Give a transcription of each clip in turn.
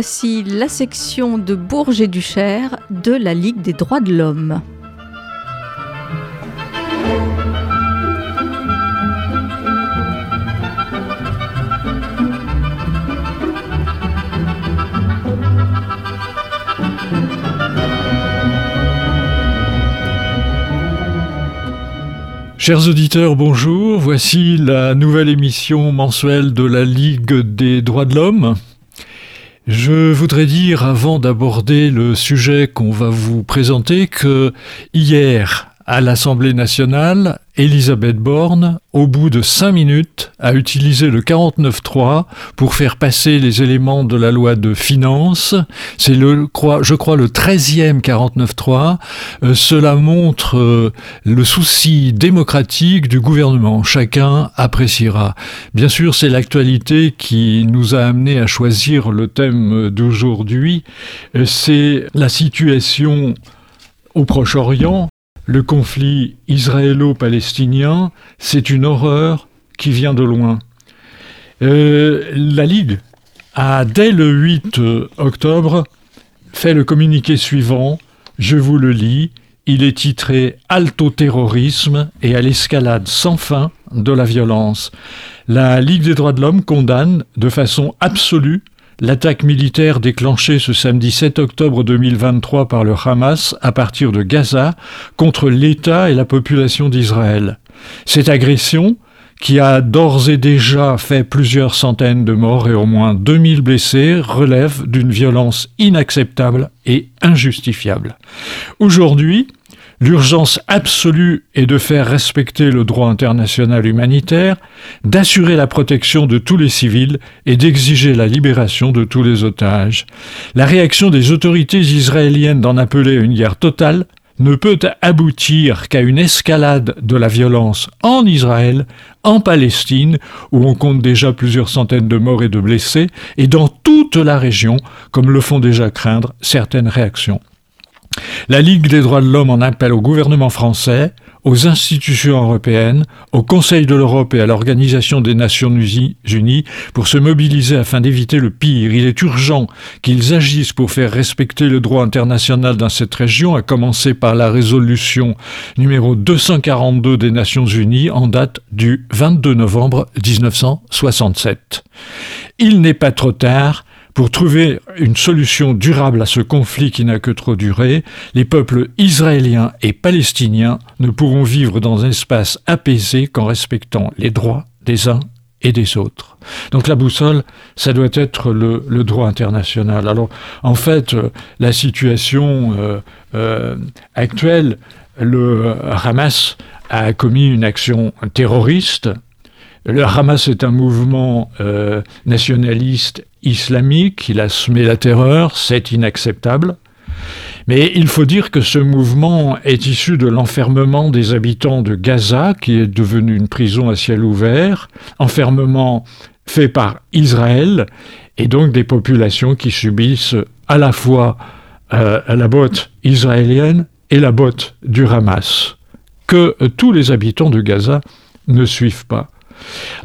Voici la section de Bourges et Duchère de la Ligue des droits de l'homme. Chers auditeurs, bonjour. Voici la nouvelle émission mensuelle de la Ligue des droits de l'homme. Je voudrais dire, avant d'aborder le sujet qu'on va vous présenter, que hier, à l'Assemblée nationale, Elisabeth Borne, au bout de cinq minutes, a utilisé le 49.3 pour faire passer les éléments de la loi de finances. C'est le, je crois, le 13e 49.3. Euh, cela montre euh, le souci démocratique du gouvernement. Chacun appréciera. Bien sûr, c'est l'actualité qui nous a amené à choisir le thème d'aujourd'hui. Euh, c'est la situation au Proche-Orient, le conflit israélo-palestinien, c'est une horreur qui vient de loin. Euh, la Ligue a, dès le 8 octobre, fait le communiqué suivant. Je vous le lis. Il est titré au terrorisme et à l'escalade sans fin de la violence. La Ligue des droits de l'homme condamne de façon absolue L'attaque militaire déclenchée ce samedi 7 octobre 2023 par le Hamas à partir de Gaza contre l'État et la population d'Israël. Cette agression, qui a d'ores et déjà fait plusieurs centaines de morts et au moins 2000 blessés, relève d'une violence inacceptable et injustifiable. Aujourd'hui, L'urgence absolue est de faire respecter le droit international humanitaire, d'assurer la protection de tous les civils et d'exiger la libération de tous les otages. La réaction des autorités israéliennes d'en appeler à une guerre totale ne peut aboutir qu'à une escalade de la violence en Israël, en Palestine, où on compte déjà plusieurs centaines de morts et de blessés, et dans toute la région, comme le font déjà craindre certaines réactions. La Ligue des droits de l'homme en appelle au gouvernement français, aux institutions européennes, au Conseil de l'Europe et à l'Organisation des Nations Unies pour se mobiliser afin d'éviter le pire. Il est urgent qu'ils agissent pour faire respecter le droit international dans cette région, à commencer par la résolution numéro 242 des Nations Unies en date du 22 novembre 1967. Il n'est pas trop tard, pour trouver une solution durable à ce conflit qui n'a que trop duré, les peuples israéliens et palestiniens ne pourront vivre dans un espace apaisé qu'en respectant les droits des uns et des autres. Donc la boussole, ça doit être le, droit international. Alors en fait, euh, la situation euh, euh, actuelle, le Hamas a commis une action terroriste le Hamas est un mouvement euh, nationaliste islamique, il a semé la terreur, c'est inacceptable. Mais il faut dire que ce mouvement est issu de l'enfermement des habitants de Gaza, qui est devenu une prison à ciel ouvert, enfermement fait par Israël, et donc des populations qui subissent à la fois euh, la botte israélienne et la botte du Hamas, que tous les habitants de Gaza ne suivent pas.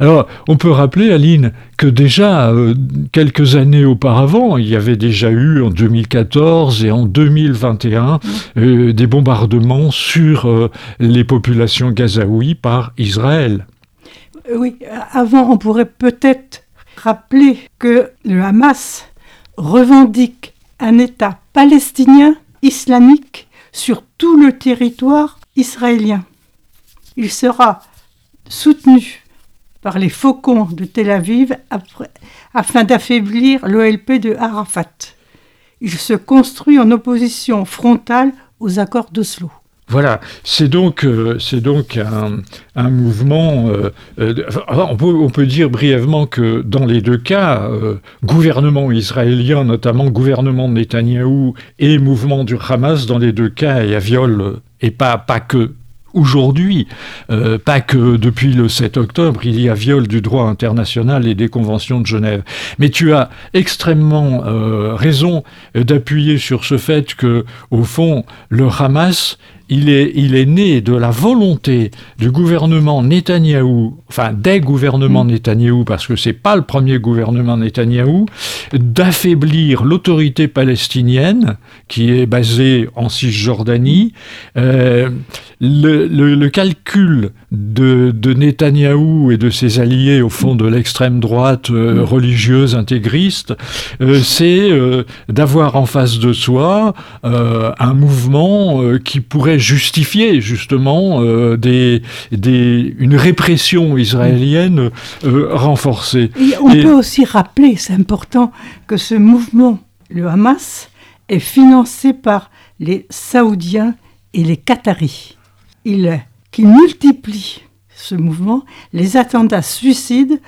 Alors, on peut rappeler, Aline, que déjà, euh, quelques années auparavant, il y avait déjà eu en 2014 et en 2021 euh, des bombardements sur euh, les populations gazaouis par Israël. Oui, avant, on pourrait peut-être rappeler que le Hamas revendique un État palestinien islamique sur tout le territoire israélien. Il sera soutenu par les faucons de Tel Aviv afin d'affaiblir l'OLP de Arafat. Il se construit en opposition frontale aux accords d'Oslo. Voilà, c'est donc, euh, donc un, mouvement. Euh, euh, on, peut, on, peut, dire brièvement que dans les deux cas, gouvernement israélien, notamment gouvernement de Netanyahou et mouvement du Hamas, dans les deux cas, il y a viol, et pas, pas que aujourd'hui, euh, pas que depuis le 7 octobre, il y a viol du droit international et des conventions de Genève. Mais tu as extrêmement euh, raison d'appuyer sur ce fait que, au fond, le Hamas il est, il est né de la volonté du gouvernement Netanyahou, enfin des gouvernements mm. Netanyahou, parce que c'est pas le premier gouvernement Netanyahou, d'affaiblir l'autorité palestinienne qui est basée en Cisjordanie. Euh, le, calcul de, de Netanyahou et de ses alliés au fond de l'extrême droite euh, mm. religieuse intégriste, euh, c'est euh, d'avoir en face de soi un mouvement qui pourrait justifier justement des, des, une répression israélienne renforcée. on peut aussi rappeler, c'est important, que ce mouvement, le Hamas, est financé par les Saoudiens et les Qataris. Il, qui multiplie ce mouvement, les attentats suicides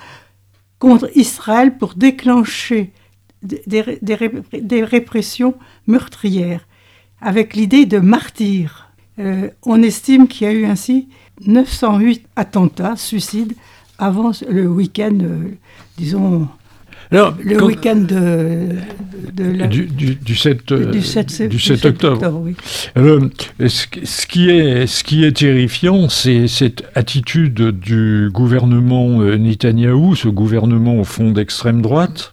contre Israël pour déclencher des, répressions meurtrières, avec l'idée de martyrs. Euh, on estime qu'il y a eu ainsi 908 attentats, suicides, avant le week-end, euh, disons, le week-end de, du, 7, du 7, octobre. oui. ce, qui est, ce qui est terrifiant, c'est cette attitude du gouvernement euh, Netanyahou, ce gouvernement au fond d'extrême droite,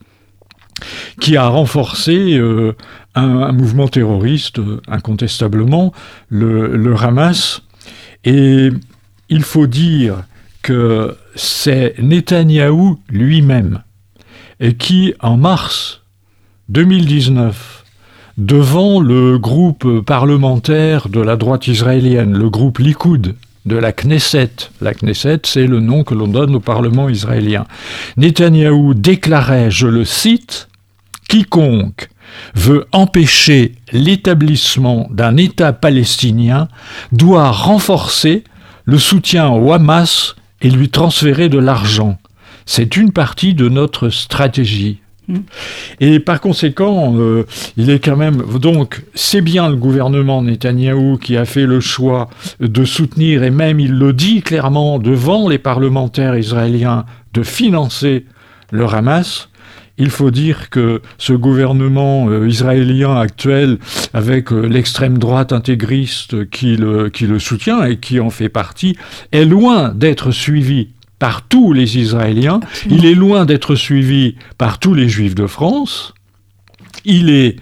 qui a renforcé euh, un, mouvement terroriste, incontestablement, le, le Hamas. Et il faut dire que c'est Netanyahou lui-même et qui, en mars 2019, devant le groupe parlementaire de la droite israélienne, le groupe Likoud, de la Knesset. La Knesset, c'est le nom que l'on donne au Parlement israélien. Netanyahou déclarait, je le cite, Quiconque veut empêcher l'établissement d'un État palestinien doit renforcer le soutien au Hamas et lui transférer de l'argent. C'est une partie de notre stratégie. Hmm. Et par conséquent, euh, il est quand même. Donc, c'est bien le gouvernement Netanyahou qui a fait le choix de soutenir, et même il le dit clairement devant les parlementaires israéliens, de financer le Hamas. Il faut dire que ce gouvernement euh, israélien actuel, avec euh, l'extrême droite intégriste qui le, qui le soutient et qui en fait partie, est loin d'être suivi par tous les Israéliens, il est loin d'être suivi par tous les Juifs de France, il est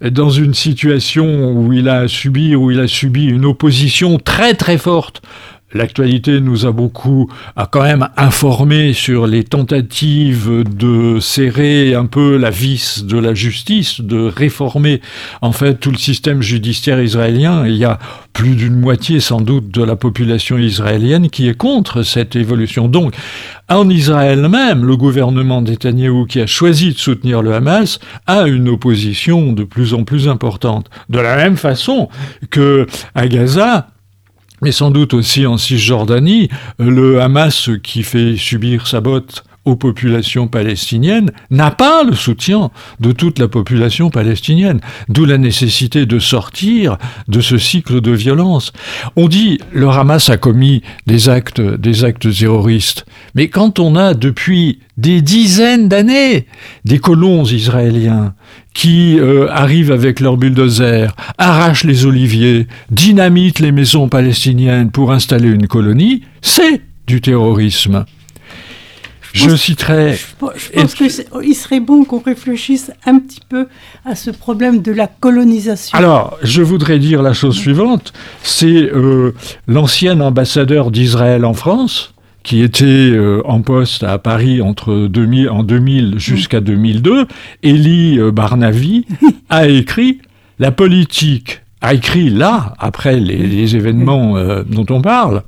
dans une situation où il a subi, où il a subi une opposition très très forte L'actualité nous a beaucoup, a quand même informé sur les tentatives de serrer un peu la vis de la justice, de réformer en fait tout le système judiciaire israélien. Il y a plus d'une moitié sans doute de la population israélienne qui est contre cette évolution. Donc, en Israël même, le gouvernement Netanyahou qui a choisi de soutenir le Hamas a une opposition de plus en plus importante. De la même façon que à Gaza, mais sans doute aussi en Cisjordanie, le Hamas qui fait subir sa botte aux populations palestiniennes n'a pas le soutien de toute la population palestinienne, d'où la nécessité de sortir de ce cycle de violence. On dit le Hamas a commis des actes, des actes terroristes, mais quand on a depuis des dizaines d'années des colons israéliens qui euh, arrivent avec leurs bulldozers, arrachent les oliviers, dynamitent les maisons palestiniennes pour installer une colonie, c'est du terrorisme. Je citerai. Je pense qu'il serait bon qu'on réfléchisse un petit peu à ce problème de la colonisation. Alors, je voudrais dire la chose suivante c'est euh, l'ancien ambassadeur d'Israël en France, qui était euh, en poste à Paris entre 2000, en 2000 jusqu'à 2002, Elie euh, Barnavi, a écrit La politique, a écrit là, après les, événements euh, dont on parle,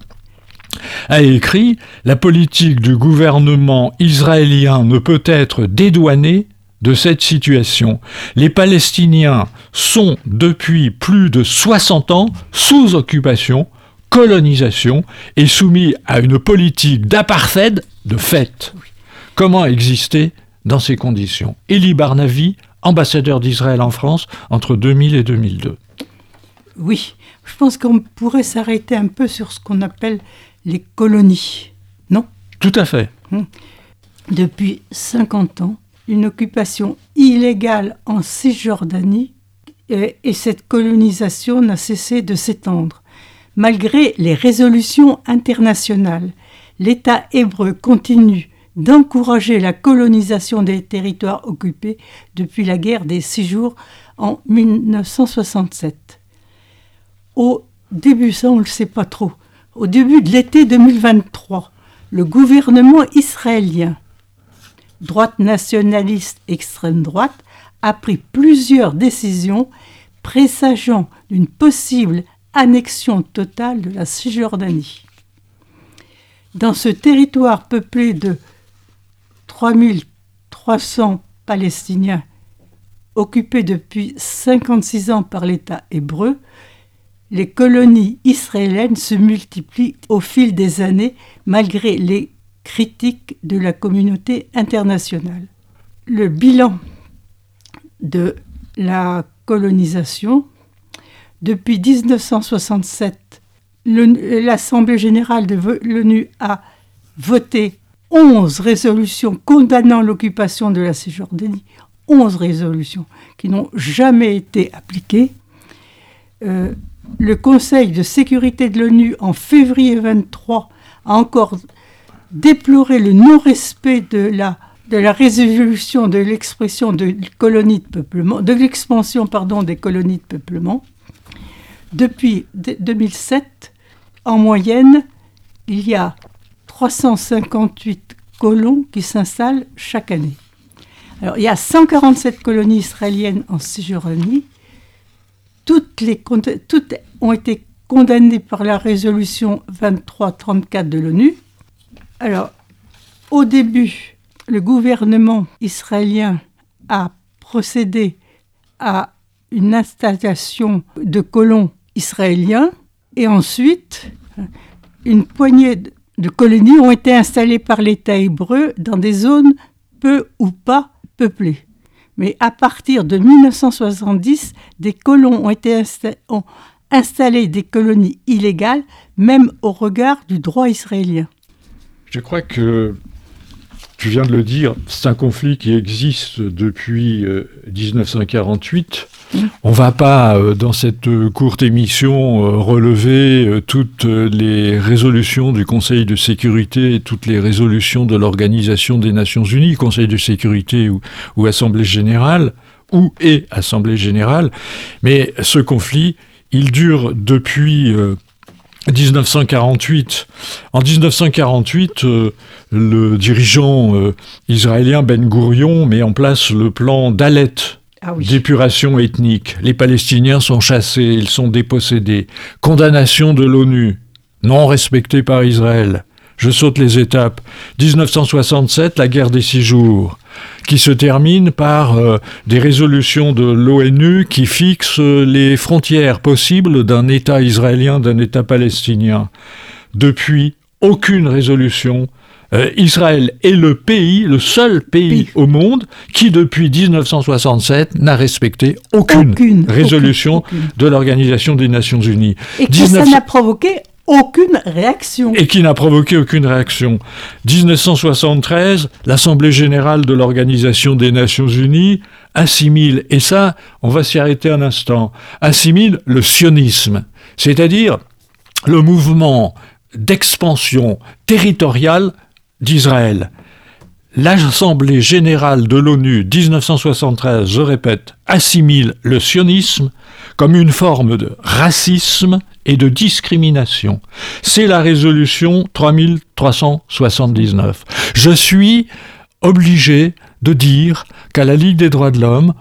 a écrit La politique du gouvernement israélien ne peut être dédouanée de cette situation. Les Palestiniens sont depuis plus de 60 ans sous occupation colonisation est soumis à une politique d'apartheid de fait. Comment exister dans ces conditions? Elie Barnavi, ambassadeur d'Israël en France entre 2000 et 2002. Oui, je pense qu'on pourrait s'arrêter un peu sur ce qu'on appelle les colonies, non Tout à fait. Hum. Depuis 50 ans, une occupation illégale en Cisjordanie et cette colonisation n'a cessé de s'étendre. Malgré les résolutions internationales, l'État hébreu continue d'encourager la colonisation des territoires occupés depuis la guerre des six jours en 1967. Au début, ça on ne le sait pas trop, au début de l'été 2023, le gouvernement israélien, droite nationaliste extrême droite, a pris plusieurs décisions présageant d'une possible annexion totale de la Cisjordanie. Dans ce territoire peuplé de 3300 Palestiniens occupés depuis 56 ans par l'État hébreu, les colonies israéliennes se multiplient au fil des années malgré les critiques de la communauté internationale. Le bilan de la colonisation, depuis 1967, l'Assemblée générale de l'ONU a voté 11 résolutions condamnant l'occupation de la Cisjordanie, 11 résolutions qui n'ont jamais été appliquées. Euh, le Conseil de sécurité de l'ONU, en février 23, a encore déploré le non-respect de la, résolution de l'expression de colonies de peuplement, de l'expansion des colonies de peuplement. Depuis 2007, en moyenne, il y a 358 colons qui s'installent chaque année. Il y a 147 colonies israéliennes en Cisjordanie. Toutes, ont été condamnées par la résolution 2334 de l'ONU. Alors, au début, le gouvernement israélien a procédé à une installation de colons israéliens et ensuite, une poignée de colonies ont été installées par l'État hébreu dans des zones peu ou pas peuplées. Mais à partir de 1970, des colons ont, été ont installé des colonies illégales, même au regard du droit israélien. Je crois que tu viens de le dire, c'est un conflit qui existe depuis 1948 euh, on va pas, euh, dans cette euh, courte émission, relever toutes les résolutions du Conseil de sécurité et toutes les résolutions de l'Organisation des Nations Unies, Conseil de sécurité ou, Assemblée générale, ou et Assemblée générale. Mais ce conflit, il dure depuis 1948. En 1948, le dirigeant israélien Ben Gourion met en place le plan Dalet, ah d'épuration ethnique. Les Palestiniens sont chassés, ils sont dépossédés. Condamnation de l'ONU, non respectée par Israël. Je saute les étapes. 1967, la guerre des six jours, qui se termine par euh, des résolutions de l'ONU qui fixent les frontières possibles d'un État israélien, d'un État palestinien. Depuis, aucune résolution euh, Israël est le pays, le seul pays au monde qui, depuis 1967, n'a respecté aucune, résolution de l'Organisation des Nations Unies. Et que ça n'a provoqué aucune réaction. Et qui n'a provoqué aucune réaction. 1973, l'Assemblée générale de l'Organisation des Nations Unies assimile, et ça, on va s'y arrêter un instant, assimile le sionisme, c'est-à-dire le mouvement d'expansion territoriale d'Israël. L'Assemblée générale de l'ONU 1973, je répète, assimile le sionisme comme une forme de racisme et de discrimination. C'est la résolution 3379. Je suis obligé de dire qu'à la Ligue des droits de l'homme,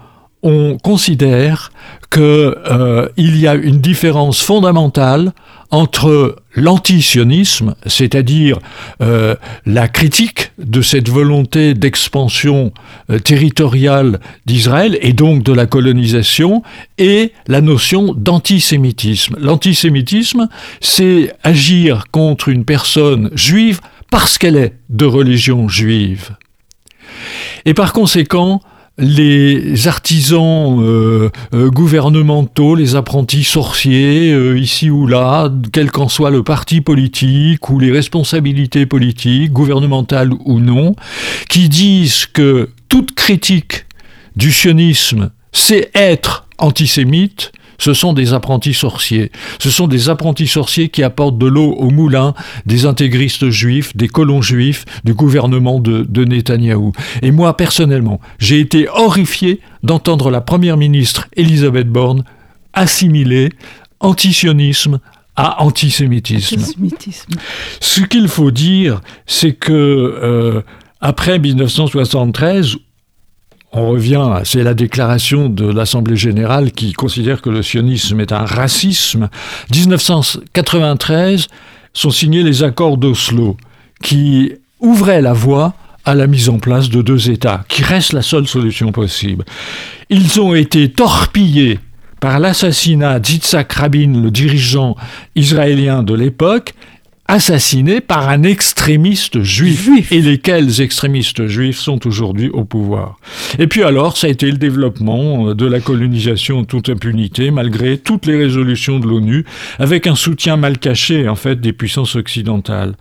on considère qu'il euh, y a une différence fondamentale entre l'antisionisme, c'est-à-dire euh, la critique de cette volonté d'expansion euh, territoriale d'Israël et donc de la colonisation, et la notion d'antisémitisme. L'antisémitisme, c'est agir contre une personne juive parce qu'elle est de religion juive. Et par conséquent, les artisans euh, euh, gouvernementaux, les apprentis sorciers, euh, ici ou là, quel qu'en soit le parti politique ou les responsabilités politiques, gouvernementales ou non, qui disent que toute critique du sionisme, c'est être antisémite, ce sont des apprentis sorciers. Ce sont des apprentis sorciers qui apportent de l'eau au moulin des intégristes juifs, des colons juifs, du gouvernement de, de Netanyahou. Et moi, personnellement, j'ai été horrifié d'entendre la première ministre Elisabeth Borne assimiler antisionisme à antisémitisme. Antisémitisme. Ce qu'il faut dire, c'est que euh, après 1973, on revient, c'est la déclaration de l'Assemblée générale qui considère que le sionisme est un racisme. 1993 sont signés les accords d'Oslo qui ouvraient la voie à la mise en place de deux États, qui reste la seule solution possible. Ils ont été torpillés par l'assassinat d'Yitzhak Rabin, le dirigeant israélien de l'époque, assassiné par un extrémiste juif, Juif. et lesquels extrémistes juifs sont aujourd'hui au pouvoir. Et puis alors, ça a été le développement euh, de la colonisation en toute impunité, malgré toutes les résolutions de l'ONU, avec un soutien mal caché, en fait, des puissances occidentales.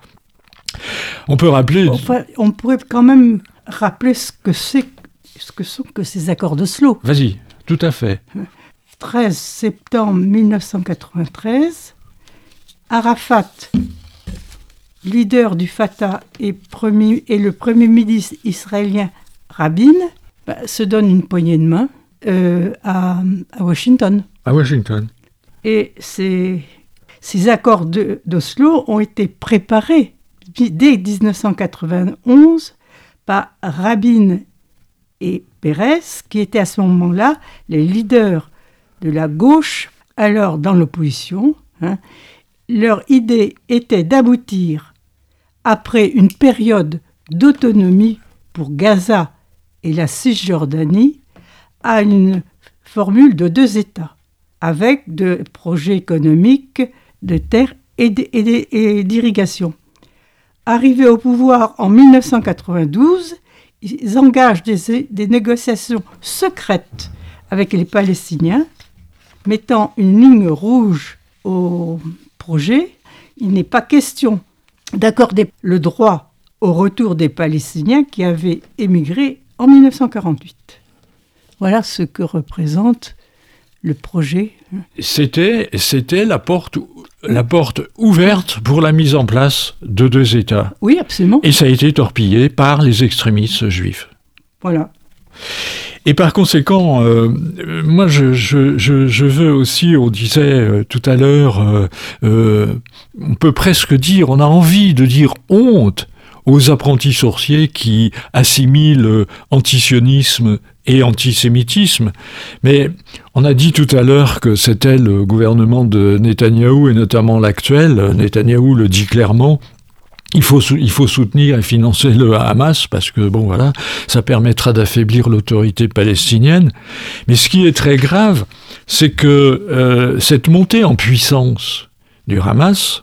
On peut rappeler... Enfin, on pourrait quand même rappeler ce que c'est, ce que sont que ces accords d'Oslo. Vas-y, tout à fait. 13 septembre 1993, Arafat, leader du Fatah et, premier- et le premier ministre israélien Rabin, bah, se donne une poignée de main euh, à, à Washington. À Washington. Et ces, ces accords d'Oslo ont été préparés dès 1991 par Rabin et Pérez, qui étaient à ce moment-là les leaders de la gauche, alors dans l'opposition. hein. Leur idée était d'aboutir, après une période d'autonomie pour Gaza et la Cisjordanie, à une formule de deux États, avec de projets économiques, de terre et d'irrigation. Arrivés au pouvoir en 1992, ils engagent des, des négociations secrètes avec les Palestiniens, mettant une ligne rouge au projet. Il n'est pas question d'accorder le droit au retour des Palestiniens qui avaient émigré en 1948. Voilà ce que représente le projet. C'était, c'était la porte, la porte ouverte pour la mise en place de deux États. Oui, absolument. Et ça a été torpillé par les extrémistes juifs. Voilà. Et par conséquent, euh, moi, je, veux aussi, on disait euh, tout à l'heure, euh, on peut presque dire, on a envie de dire honte aux apprentis sorciers qui assimilent antisionisme et antisémitisme. Mais on a dit tout à l'heure que c'était le gouvernement de Netanyahou et notamment l'actuel. Netanyahou le dit clairement. Il faut, il faut soutenir et financer le Hamas parce que, bon, voilà, ça permettra d'affaiblir l'autorité palestinienne. Mais ce qui est très grave, c'est que euh, cette montée en puissance du Hamas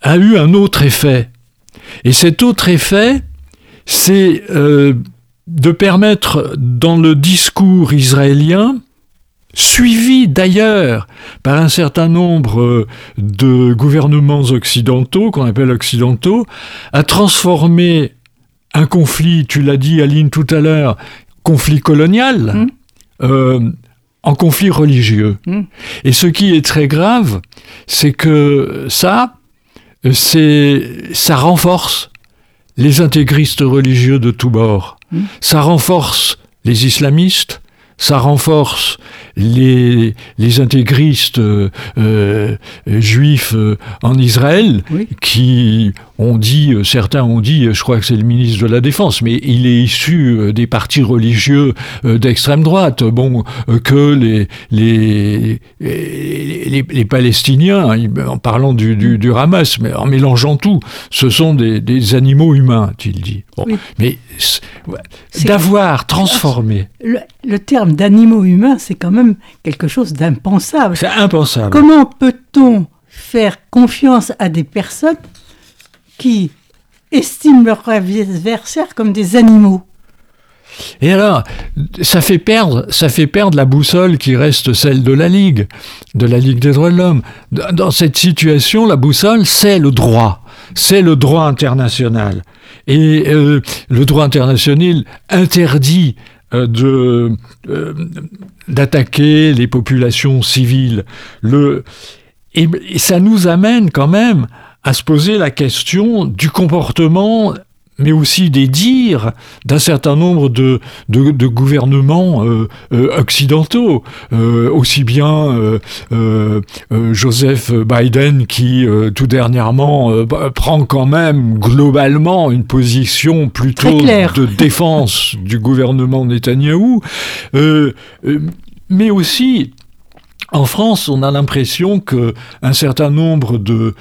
a eu un autre effet. Et cet autre effet, c'est euh, de permettre dans le discours israélien, suivi d'ailleurs par un certain nombre euh, de gouvernements occidentaux, qu'on appelle occidentaux, à transformer un conflit, tu l'as dit Aline tout à l'heure, conflit colonial, Mm. euh, en conflit religieux. Mm. Et ce qui est très grave, c'est que ça, c'est, ça renforce les intégristes religieux de tous bords. Mm. Ça renforce les islamistes, ça renforce les, les intégristes euh, euh, juifs euh, en Israël, Oui. qui ont dit, certains ont dit, je crois que c'est le ministre de la Défense, mais il est issu des partis religieux d'extrême droite, bon, que les, les, les, les- les Palestiniens, hein, en parlant du, du, du Hamas, mais en mélangeant tout, ce sont des, des animaux humains, a-t-il dit. Bon, Oui. Mais d'avoir transformé, Le, le terme d'animaux humains, c'est quand même quelque chose d'impensable. c'est impensable. Comment peut-on faire confiance à des personnes qui estiment leurs adversaires comme des animaux? Et alors, ça fait perdre, ça fait perdre la boussole qui reste celle de la Ligue, de la Ligue des droits de l'homme. Dans cette situation, la boussole, c'est le droit, c'est le droit international. Et euh, le droit international interdit de d'attaquer les populations civiles. Le, et ça nous amène quand même à se poser la question du comportement mais aussi des dires d'un certain nombre de, de, gouvernements euh, euh, occidentaux, euh, aussi bien Joseph Biden qui tout dernièrement prend quand même globalement une position plutôt de défense du gouvernement Netanyahou, mais aussi en France, on a l'impression que un certain nombre de,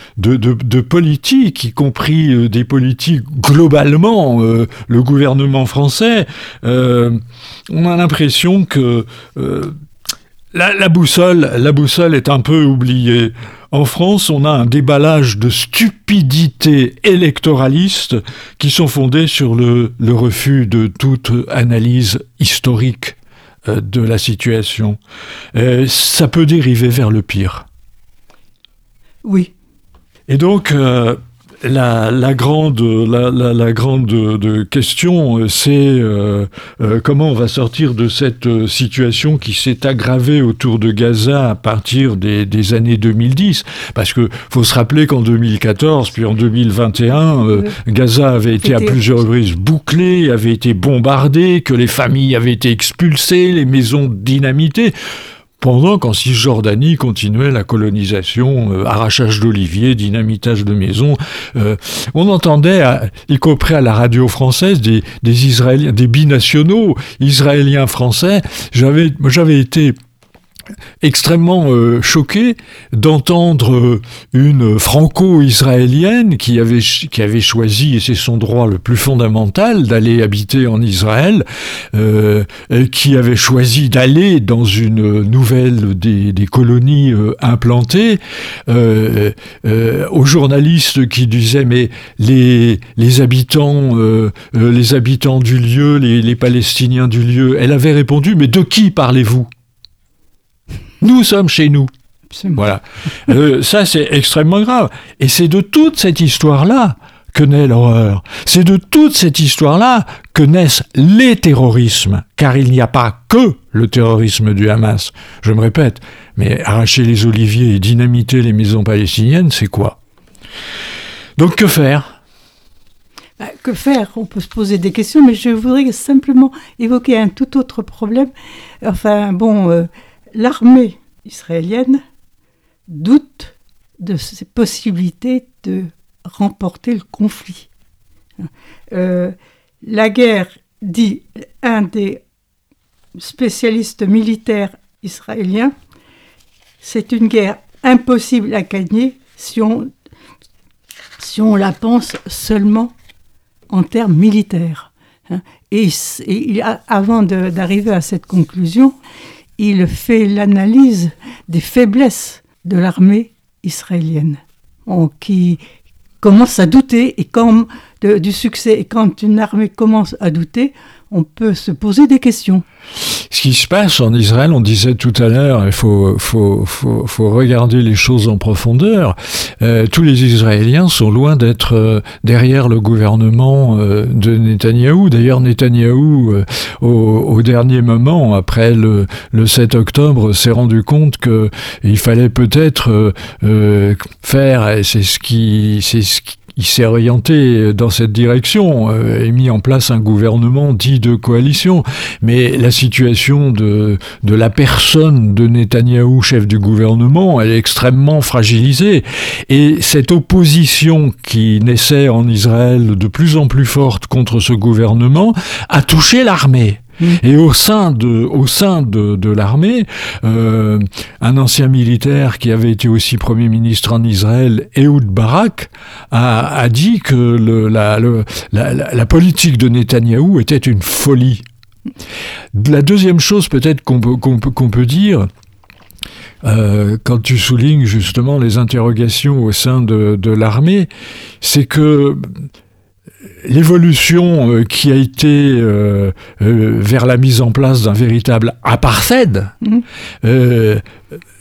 politiques, y compris euh, des politiques globalement, euh, le gouvernement français, euh, on a l'impression que la, boussole, la boussole est un peu oubliée. En France, on a un déballage de stupidités électoralistes qui sont fondées sur le, refus de toute analyse historique de la situation. Euh, ça peut dériver vers le pire. Oui. Et donc, euh, la, grande, la, grande question, euh, c'est euh, euh, comment on va sortir de cette situation qui s'est aggravée autour de Gaza à partir des, années 2010. Parce que faut se rappeler qu'en 2014, puis en 2021, Gaza avait été à plusieurs reprises bouclé, avait été bombardé, que les familles avaient été expulsées, les maisons dynamitées pendant qu'en Cisjordanie continuait la colonisation, euh, arrachage d'oliviers, dynamitage de maisons. Euh, on entendait, y compris à la radio française, des, des Israéliens, des binationaux israéliens français. J'avais, j'avais été extrêmement euh, choqué d'entendre euh, une franco-israélienne qui avait, qui avait choisi, et c'est son droit le plus fondamental, d'aller habiter en Israël, euh, qui avait choisi d'aller dans une nouvelle des, colonies implantées, aux journalistes qui disaient mais les, habitants, les habitants du lieu, les Palestiniens du lieu, elle avait répondu mais de qui parlez-vous? Nous sommes chez nous. Voilà. Euh, ça, c'est extrêmement grave. Et c'est de toute cette histoire-là que naît l'horreur. C'est de toute cette histoire-là que naissent les terrorismes, car il n'y a pas que le terrorisme du Hamas. Je me répète, mais arracher les oliviers et dynamiter les maisons palestiniennes, c'est quoi? Donc que faire? Bah, que faire? On peut se poser des questions, mais je voudrais simplement évoquer un tout autre problème. Enfin, bon, euh, l'armée israélienne doute de ses possibilités de remporter le conflit. Euh, la guerre, dit un des spécialistes militaires israéliens, c'est une guerre impossible à gagner si on, si on la pense seulement en termes militaires. Et, et avant d'arriver à cette conclusion, il fait l'analyse des faiblesses de l'armée israélienne, qui commence à douter et quand, du succès. Et quand une armée commence à douter, on peut se poser des questions. Ce qui se passe en Israël, on disait tout à l'heure, il faut, faut, faut, faut, regarder les choses en profondeur. Euh, tous les Israéliens sont loin d'être euh, derrière le gouvernement euh, de Netanyahou. D'ailleurs, Netanyahou, au, dernier moment, après le, le 7 octobre, s'est rendu compte qu'il fallait peut-être faire, c'est ce qui, c'est ce qui il s'est orienté dans cette direction euh, et mis en place un gouvernement dit de coalition. Mais la situation de, de la personne de Netanyahou, chef du gouvernement, est extrêmement fragilisée. Et cette opposition qui naissait en Israël de plus en plus forte contre ce gouvernement a touché l'armée. Mm. Et au sein de, au sein de, de l'armée, euh, un ancien militaire qui avait été aussi Premier ministre en Israël, Ehud Barak, a, a dit que la, la, politique de Netanyahou était une folie. La deuxième chose peut-être qu'on peut, peut, peut dire, euh, quand tu soulignes justement les interrogations au sein de, de l'armée, c'est que l'évolution euh, qui a été euh, euh, vers la mise en place d'un véritable apartheid, mmh.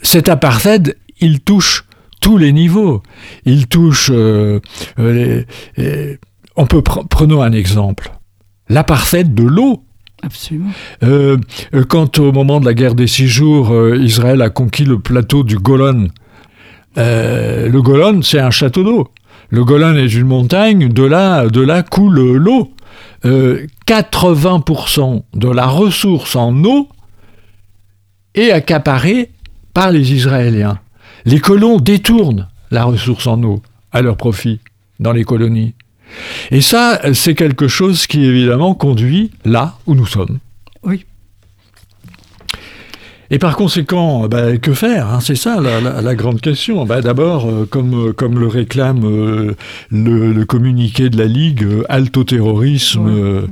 cet apartheid, il touche tous les niveaux. Il touche... on peut prenons un exemple. L'apartheid de l'eau. Absolument. Quand au moment de la guerre des six jours, Israël a conquis le plateau du Golan, le Golan, c'est un château d'eau. Le Golan est une montagne, de là, coule l'eau. Euh, 80% de la ressource en eau est accaparée par les Israéliens. Les colons détournent la ressource en eau à leur profit dans les colonies. Et ça, c'est quelque chose qui évidemment conduit là où nous sommes. Et par conséquent, bah, que faire hein? C'est ça la, la, la, grande question. Bah, D'abord, euh, comme, comme le réclame euh, le, le, communiqué de la Ligue, euh, halte au terrorisme.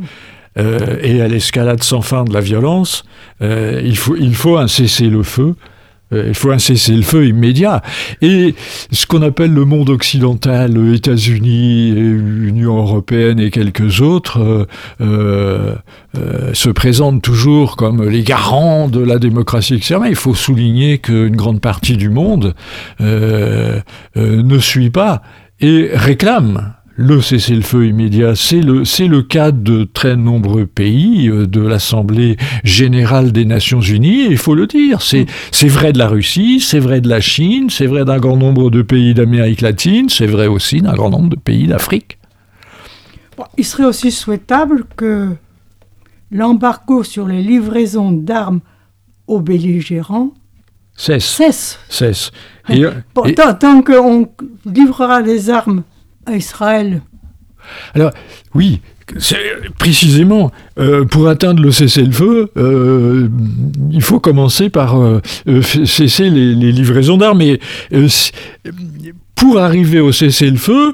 Euh, et à l'escalade sans fin de la violence, euh, il, faut, il faut un cessez-le-feu euh, il faut un cessez-le-feu immédiat. Et ce qu'on appelle le monde occidental, États-Unis, Union européenne et quelques autres, euh, euh, se présentent toujours comme les garants de la démocratie, etc. Il faut souligner qu'une grande partie du monde euh, ne suit pas et réclame le cessez-le-feu immédiat, c'est le, c'est le cas de très nombreux pays, euh, de l'Assemblée générale des Nations Unies, il faut le dire. C'est, c'est vrai de la Russie, c'est vrai de la Chine, c'est vrai d'un grand nombre de pays d'Amérique latine, c'est vrai aussi d'un grand nombre de pays d'Afrique. Bon, il serait aussi souhaitable que l'embargo sur les livraisons d'armes aux belligérants cesse. Cesse. cesse. Et, bon, et... Tant, tant qu'on livrera des armes Israël. Alors, oui, précisément, euh, pour atteindre le cessez-le-feu, euh, il faut commencer par euh, cesser les, livraisons d'armes. Et pour arriver au cessez-le-feu,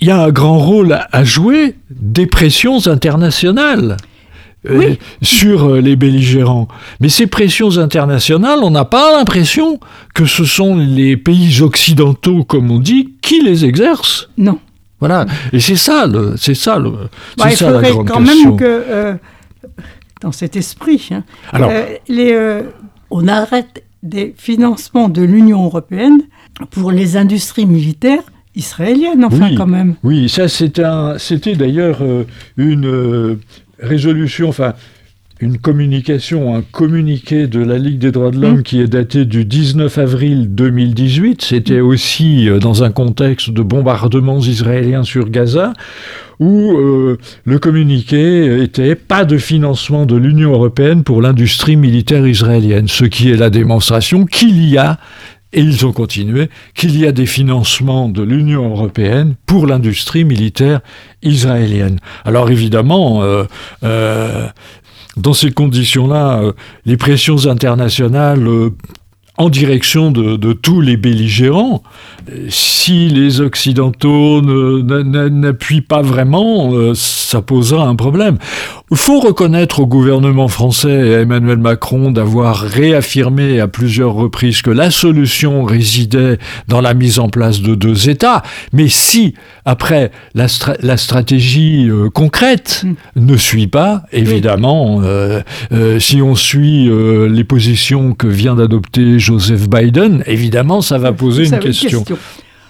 il y a un grand rôle à jouer des pressions internationales. Oui. Euh, sur les belligérants. Mais ces pressions internationales, on n'a pas l'impression que ce sont les pays occidentaux, comme on dit, qui les exercent. Non. Voilà. Et c'est ça, c'est ça, le, bah, ça la grande quand question. même que, euh, dans cet esprit, hein, Alors, euh, les, euh, on arrête des financements de l'Union européenne pour les industries militaires israéliennes, enfin oui, quand même. Oui, ça c'était d'ailleurs euh, une résolution, enfin une communication, un communiqué de la Ligue des droits de l'homme mmh. qui est daté du 19 avril 2018. C'était aussi euh, dans un contexte de bombardements israéliens sur Gaza, où euh, le communiqué était pas de financement de l'Union européenne pour l'industrie militaire israélienne, ce qui est la démonstration qu'il y a et ils ont continué, qu'il y a des financements de l'Union européenne pour l'industrie militaire israélienne. Alors évidemment, euh, euh, dans ces conditions-là, euh, les pressions internationales en direction de, tous les belligérants, si les Occidentaux n'appuient pas vraiment, ça posera un problème. Il faut reconnaître au gouvernement français et à Emmanuel Macron d'avoir réaffirmé à plusieurs reprises que la solution résidait dans la mise en place de deux États, mais si, après, la, stra la stratégie euh, concrète mmh. ne suit pas, évidemment, euh, euh, si on suit les positions que vient d'adopter Joseph Biden, évidemment, ça va poser ça une question. question.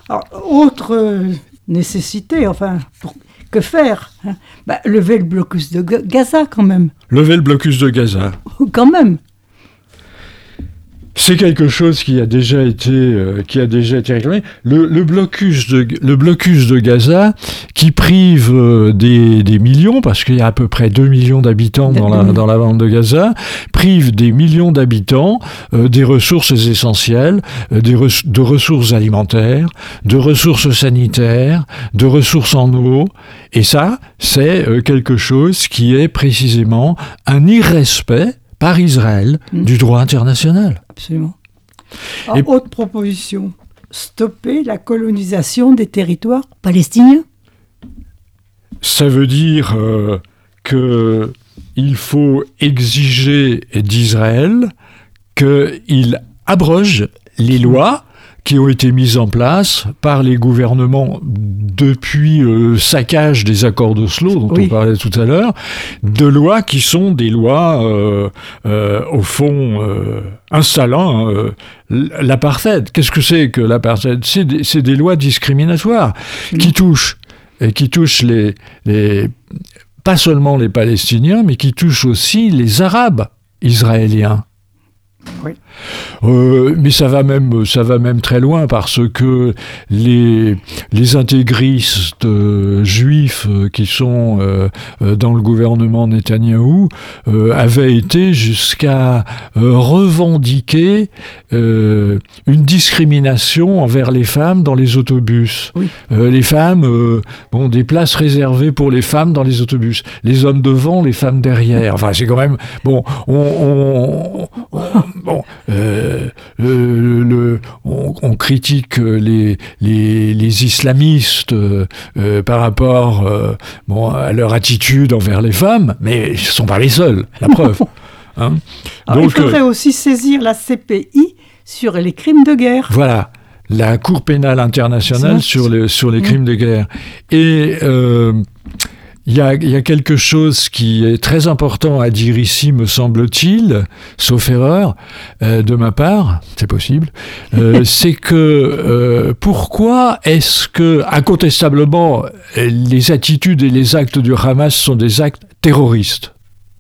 Alors, autre nécessité, enfin, pour que faire hein bah, Lever le blocus de Gaza, quand même. Lever le blocus de Gaza. quand même. C'est quelque chose qui a déjà été, euh, réclamé. Le, blocus de, le blocus de Gaza, qui prive euh, des, millions, parce qu'il y a à peu près 2 millions d'habitants dans la, dans bande de Gaza, prive des millions d'habitants euh, des ressources essentielles, des de ressources alimentaires, de ressources sanitaires, de ressources en eau. Et ça, c'est quelque chose qui est précisément un irrespect par Israël mmh. du droit international. Absolument. Et... Autre proposition, stopper la colonisation des territoires palestiniens. Ça veut dire euh, qu'il faut exiger d'Israël qu'il abroge les lois qui ont été mises en place par les gouvernements depuis le euh, saccage des accords d'Oslo, dont oui. on parlait tout à l'heure, de lois qui sont des lois, euh, euh, au fond, euh, installant l'apartheid. Qu'est-ce que c'est que l'apartheid? C'est des, des, lois discriminatoires qui touchent, et qui touchent les, les pas seulement les Palestiniens, mais qui touche aussi les Arabes israéliens. Oui. Euh, mais ça va même, ça va même très loin parce que les, les intégristes euh, juifs euh, qui sont euh, dans le gouvernement Netanyahou avaient été jusqu'à revendiquer une discrimination envers les femmes dans les autobus. Oui. les femmes, bon, des places réservées pour les femmes dans les autobus. Les hommes devant, les femmes derrière. Enfin, c'est quand même bon. on, on, on bon, euh, le, le, on, on, critique les, les, les islamistes euh, par rapport euh, bon, à leur attitude envers les femmes, mais ce ne sont pas les seuls, la preuve. Hein Alors, Donc, il faudrait aussi saisir la CPI sur les crimes de guerre. Voilà la Cour pénale internationale sur, le, sur les crimes mmh. de guerre. Et euh, il y, a, il y, a, quelque chose qui est très important à dire ici, me semble-t-il, sauf erreur euh, de ma part, c'est possible, euh, c'est que euh, pourquoi est-ce que, incontestablement, les attitudes et les actes du Hamas sont des actes terroristes?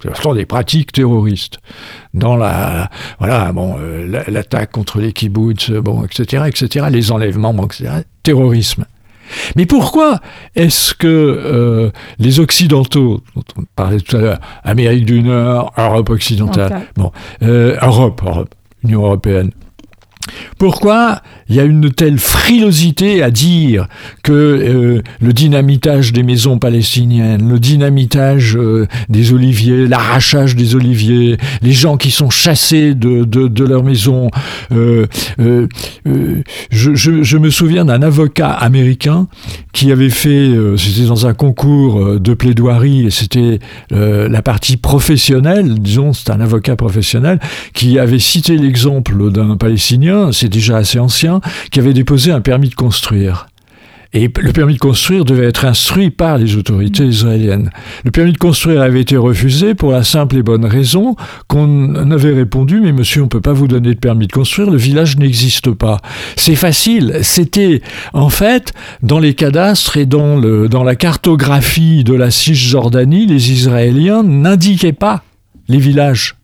Ce sont des pratiques terroristes. Dans la, voilà, bon, l'attaque contre les kibbutz, bon, etc., etc., les enlèvements, bon, etc., terrorisme. Mais pourquoi est-ce que euh, les Occidentaux, dont on parlait tout à l'heure, Amérique du Nord, Europe occidentale, okay. bon, euh, Europe, Europe, Union européenne, pourquoi il y a une telle frilosité à dire que euh, le dynamitage des maisons palestiniennes, le dynamitage euh, des oliviers, l'arrachage des oliviers, les gens qui sont chassés de, de, leur maison. Euh, je, je, me souviens d'un avocat américain qui avait fait, c'était dans un concours de plaidoirie, et c'était la partie professionnelle, disons, c'est un avocat professionnel, qui avait cité l'exemple d'un Palestinien, c'est déjà assez ancien, qui avait déposé un permis de construire. Et le permis de construire devait être instruit par les autorités israéliennes. Le permis de construire avait été refusé pour la simple et bonne raison qu'on avait répondu Mais monsieur, on ne peut pas vous donner de permis de construire, le village n'existe pas. C'est facile. C'était, en fait, dans les cadastres et dans, le, dans la cartographie de la Cisjordanie, les Israéliens n'indiquaient pas les villages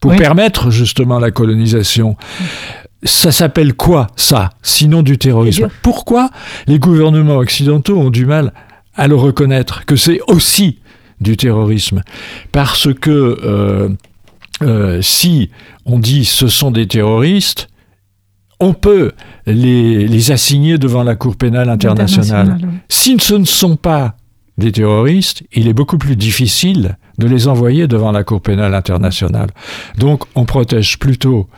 pour oui. permettre justement la colonisation ça s'appelle quoi ça, sinon du terrorisme? Pourquoi les gouvernements occidentaux ont du mal à le reconnaître, que c'est aussi du terrorisme? Parce que euh, euh, si on dit ce sont des terroristes, on peut les, les assigner devant la Cour pénale internationale. internationale. Si ce ne sont pas des terroristes, il est beaucoup plus difficile de les envoyer devant la Cour pénale internationale. Donc on protège plutôt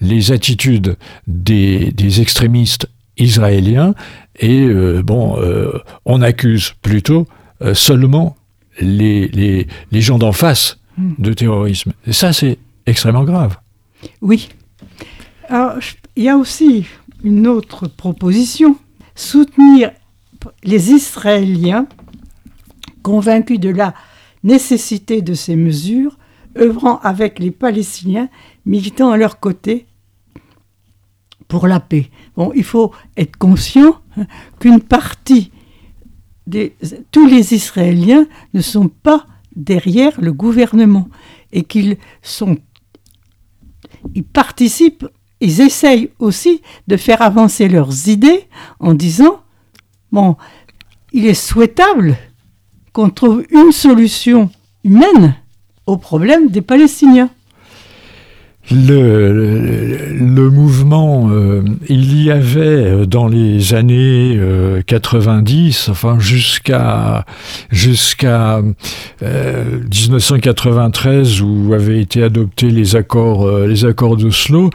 les attitudes des, des extrémistes israéliens et euh, bon, euh, on accuse plutôt euh, seulement les, les, les gens d'en face mm. de terrorisme. Et ça, c'est extrêmement grave. Oui. Alors, il y a aussi une autre proposition soutenir les Israéliens convaincus de la nécessité de ces mesures, œuvrant avec les Palestiniens, militant à leur côté pour la paix. Bon, il faut être conscient qu'une partie des tous les Israéliens ne sont pas derrière le gouvernement et qu'ils participent, ils essayent aussi de faire avancer leurs idées en disant bon, il est souhaitable qu'on trouve une solution humaine au problème des Palestiniens. Le, le, mouvement, euh, il y avait euh, dans les années euh, 90, enfin jusqu'à jusqu'à euh, 1993 où avaient été adoptés les accords euh, les accords d'Oslo,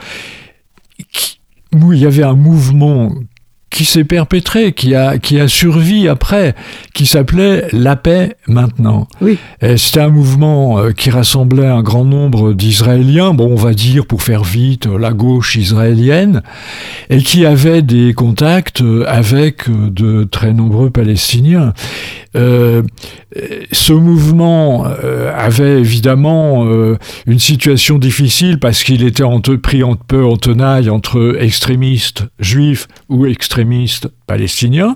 où il y avait un mouvement qui s'est perpétré, qui a, qui a survi après, qui s'appelait La paix maintenant. Oui. C'était un mouvement euh, qui rassemblait un grand nombre d'Israéliens, bon, on va dire pour faire vite, la gauche israélienne, et qui avait des contacts euh, avec euh, de très nombreux Palestiniens. Euh, ce mouvement euh, avait évidemment euh, une situation difficile parce qu'il était en pris en peu en tenaille entre extrémistes juifs ou extrémistes palestiniens.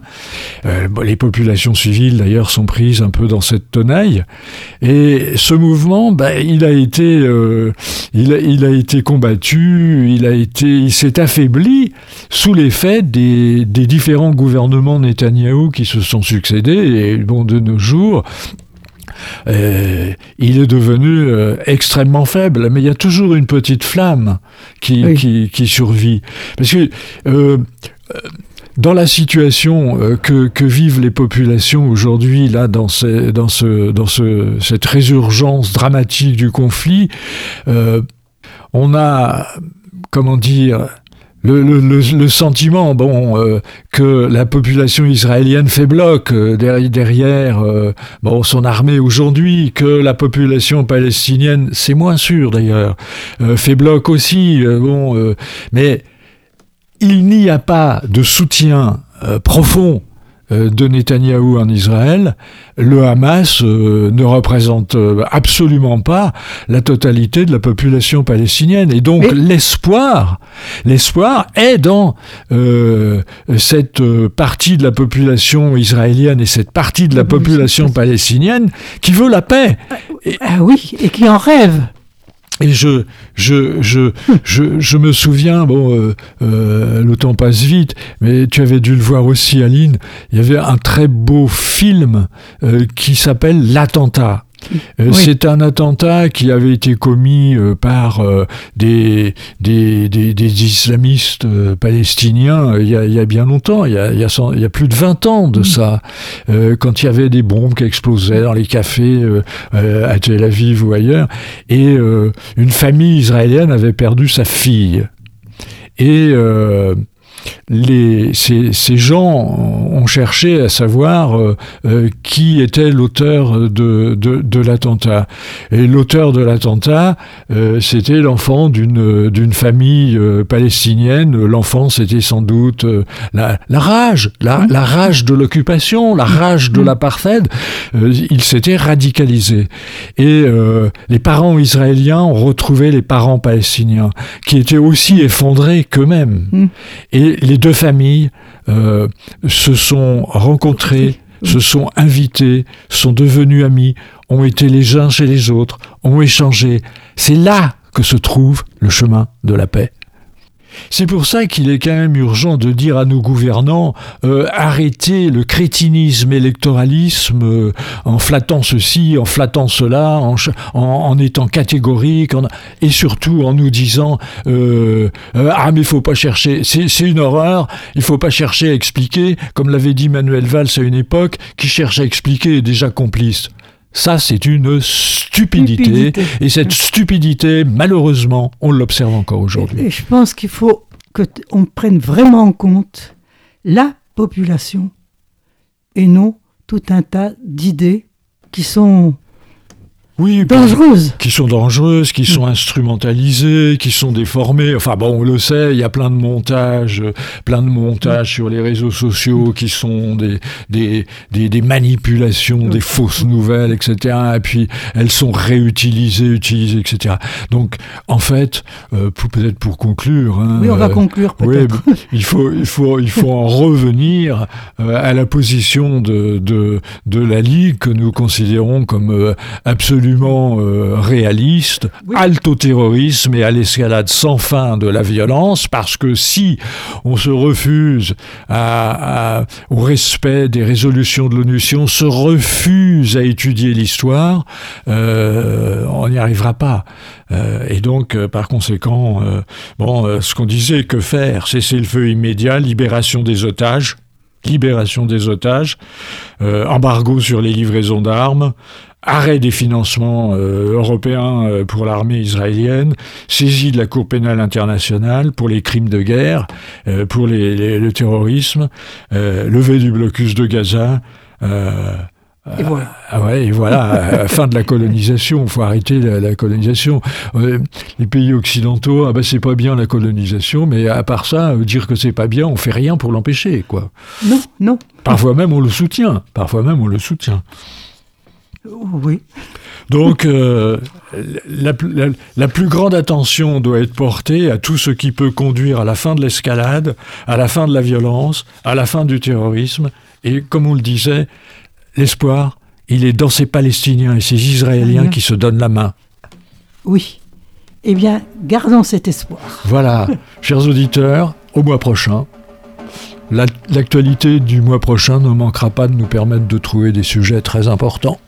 Euh, les populations civiles, d'ailleurs, sont prises un peu dans cette tenaille. Et ce mouvement, ben, il, a été, euh, il, a, il, a, été combattu, il, a été, il s'est affaibli sous l'effet des, des différents gouvernements Netanyahou qui se sont succédés. Et bon, de nos jours, euh, il est devenu euh, extrêmement faible, mais il y a toujours une petite flamme qui, Oui. qui, qui survit. Parce que euh, dans la situation euh, que, vivent les populations aujourd'hui, là, dans, cette résurgence dramatique du conflit, euh, on a, comment dire, le, sentiment bon, euh, que la population israélienne fait bloc derrière, son armée aujourd'hui, que la population palestinienne, c'est moins sûr d'ailleurs, fait bloc aussi. bon, mais il n'y a pas de soutien euh, profond euh, de Netanyahou en Israël. Le Hamas euh, ne représente absolument pas la totalité de la population palestinienne. Et donc Mais- l'espoir, l'espoir est dans euh, cette partie de la population israélienne et cette partie de la population palestinienne qui veut la paix. Ah oui, et qui en rêve. Et je, je, je, je, je me souviens, bon, euh, euh, le temps passe vite, mais tu avais dû le voir aussi, Aline, il y avait un très beau film euh, qui s'appelle L'attentat. Euh, Oui. C'est un attentat qui avait été commis euh, par euh, des, des, des, des islamistes palestiniens il y, a, il y a bien longtemps, il y a, il y a cent- il y a plus de 20 ans de ça, quand il y avait des bombes qui explosaient dans les cafés à Tel Aviv ou ailleurs, et une famille israélienne avait perdu sa fille. Et euh, les, ces, ces gens ont cherché à savoir euh, euh, qui était l'auteur de, de, de l'attentat. Et l'auteur de l'attentat, euh, c'était l'enfant d'une d'une famille euh, palestinienne. L'enfant, c'était sans doute la, la rage, la, la rage de l'occupation, la rage de l'apartheid. Il s'était radicalisé. Et les parents israéliens ont retrouvé les parents palestiniens, qui étaient aussi effondrés qu'eux-mêmes. Mm. Et les deux familles euh, se sont rencontrées, se sont invitées, sont devenues amies, ont été les uns chez les autres, ont échangé. C'est là que se trouve le chemin de la paix. C'est pour ça qu'il est quand même urgent de dire à nos gouvernants euh, arrêtez le crétinisme électoralisme euh, en flattant ceci, en flattant cela, en, étant catégorique, et surtout en nous disant euh, ah mais il faut pas chercher, c'est une horreur, il faut pas chercher à expliquer, comme l'avait dit Manuel Valls à une époque, qui cherche à expliquer est déjà complice. Ça, c'est une stupidité. Stupidité. Et cette stupidité, malheureusement, on l'observe encore aujourd'hui. Et je pense qu'il faut qu'on prenne vraiment en compte la population et non tout un tas d'idées qui sont Oui, dangereuses. qui sont dangereuses, qui sont instrumentalisées, qui sont déformées. Enfin bon, on le sait, il y a plein de montages, euh, plein de montages sur les réseaux sociaux qui sont des, des, des, des manipulations, des fausses nouvelles, etc. Et puis elles sont réutilisées, utilisées, etc. Donc en fait, euh, peut-être pour conclure, hein, Oui, on va euh, conclure oui, peut-être. mais il faut, il faut, il faut en revenir euh, à la position de, de, de la Ligue que nous considérons comme euh, absolument euh, réaliste, Oui. halte au terrorisme et à l'escalade sans fin de la violence, parce que si on se refuse à- à- au respect des résolutions de l'ONU, si on se refuse à étudier l'histoire, euh, on n'y arrivera pas. Euh, et donc, par conséquent, bon, ce qu'on disait, que faire? Cesser le feu immédiat, libération des otages, libération des otages, euh, embargo sur les livraisons d'armes, arrêt des financements euh, européens euh, pour l'armée israélienne, saisie de la Cour pénale internationale pour les crimes de guerre, euh, pour les- les- le terrorisme, levée du blocus de Gaza. Et voilà. ah ouais, et voilà, fin de la colonisation, il faut arrêter la, la colonisation. Euh, les pays occidentaux, ah ben c'est pas bien la colonisation, mais à part ça, dire que c'est pas bien, on fait rien pour l'empêcher, quoi. Non, non. Parfois même on le soutient, parfois même on le soutient. Oui. Donc, euh, la, la, plus grande attention doit être portée à tout ce qui peut conduire à la fin de l'escalade, à la fin de la violence, à la fin du terrorisme. Et comme on le disait, l'espoir, il est dans ces Palestiniens et ces Israéliens qui se donnent la main. Oui. Eh bien, gardons cet espoir. Voilà, chers auditeurs, au mois prochain. L'actualité du mois prochain ne manquera pas de nous permettre de trouver des sujets très importants.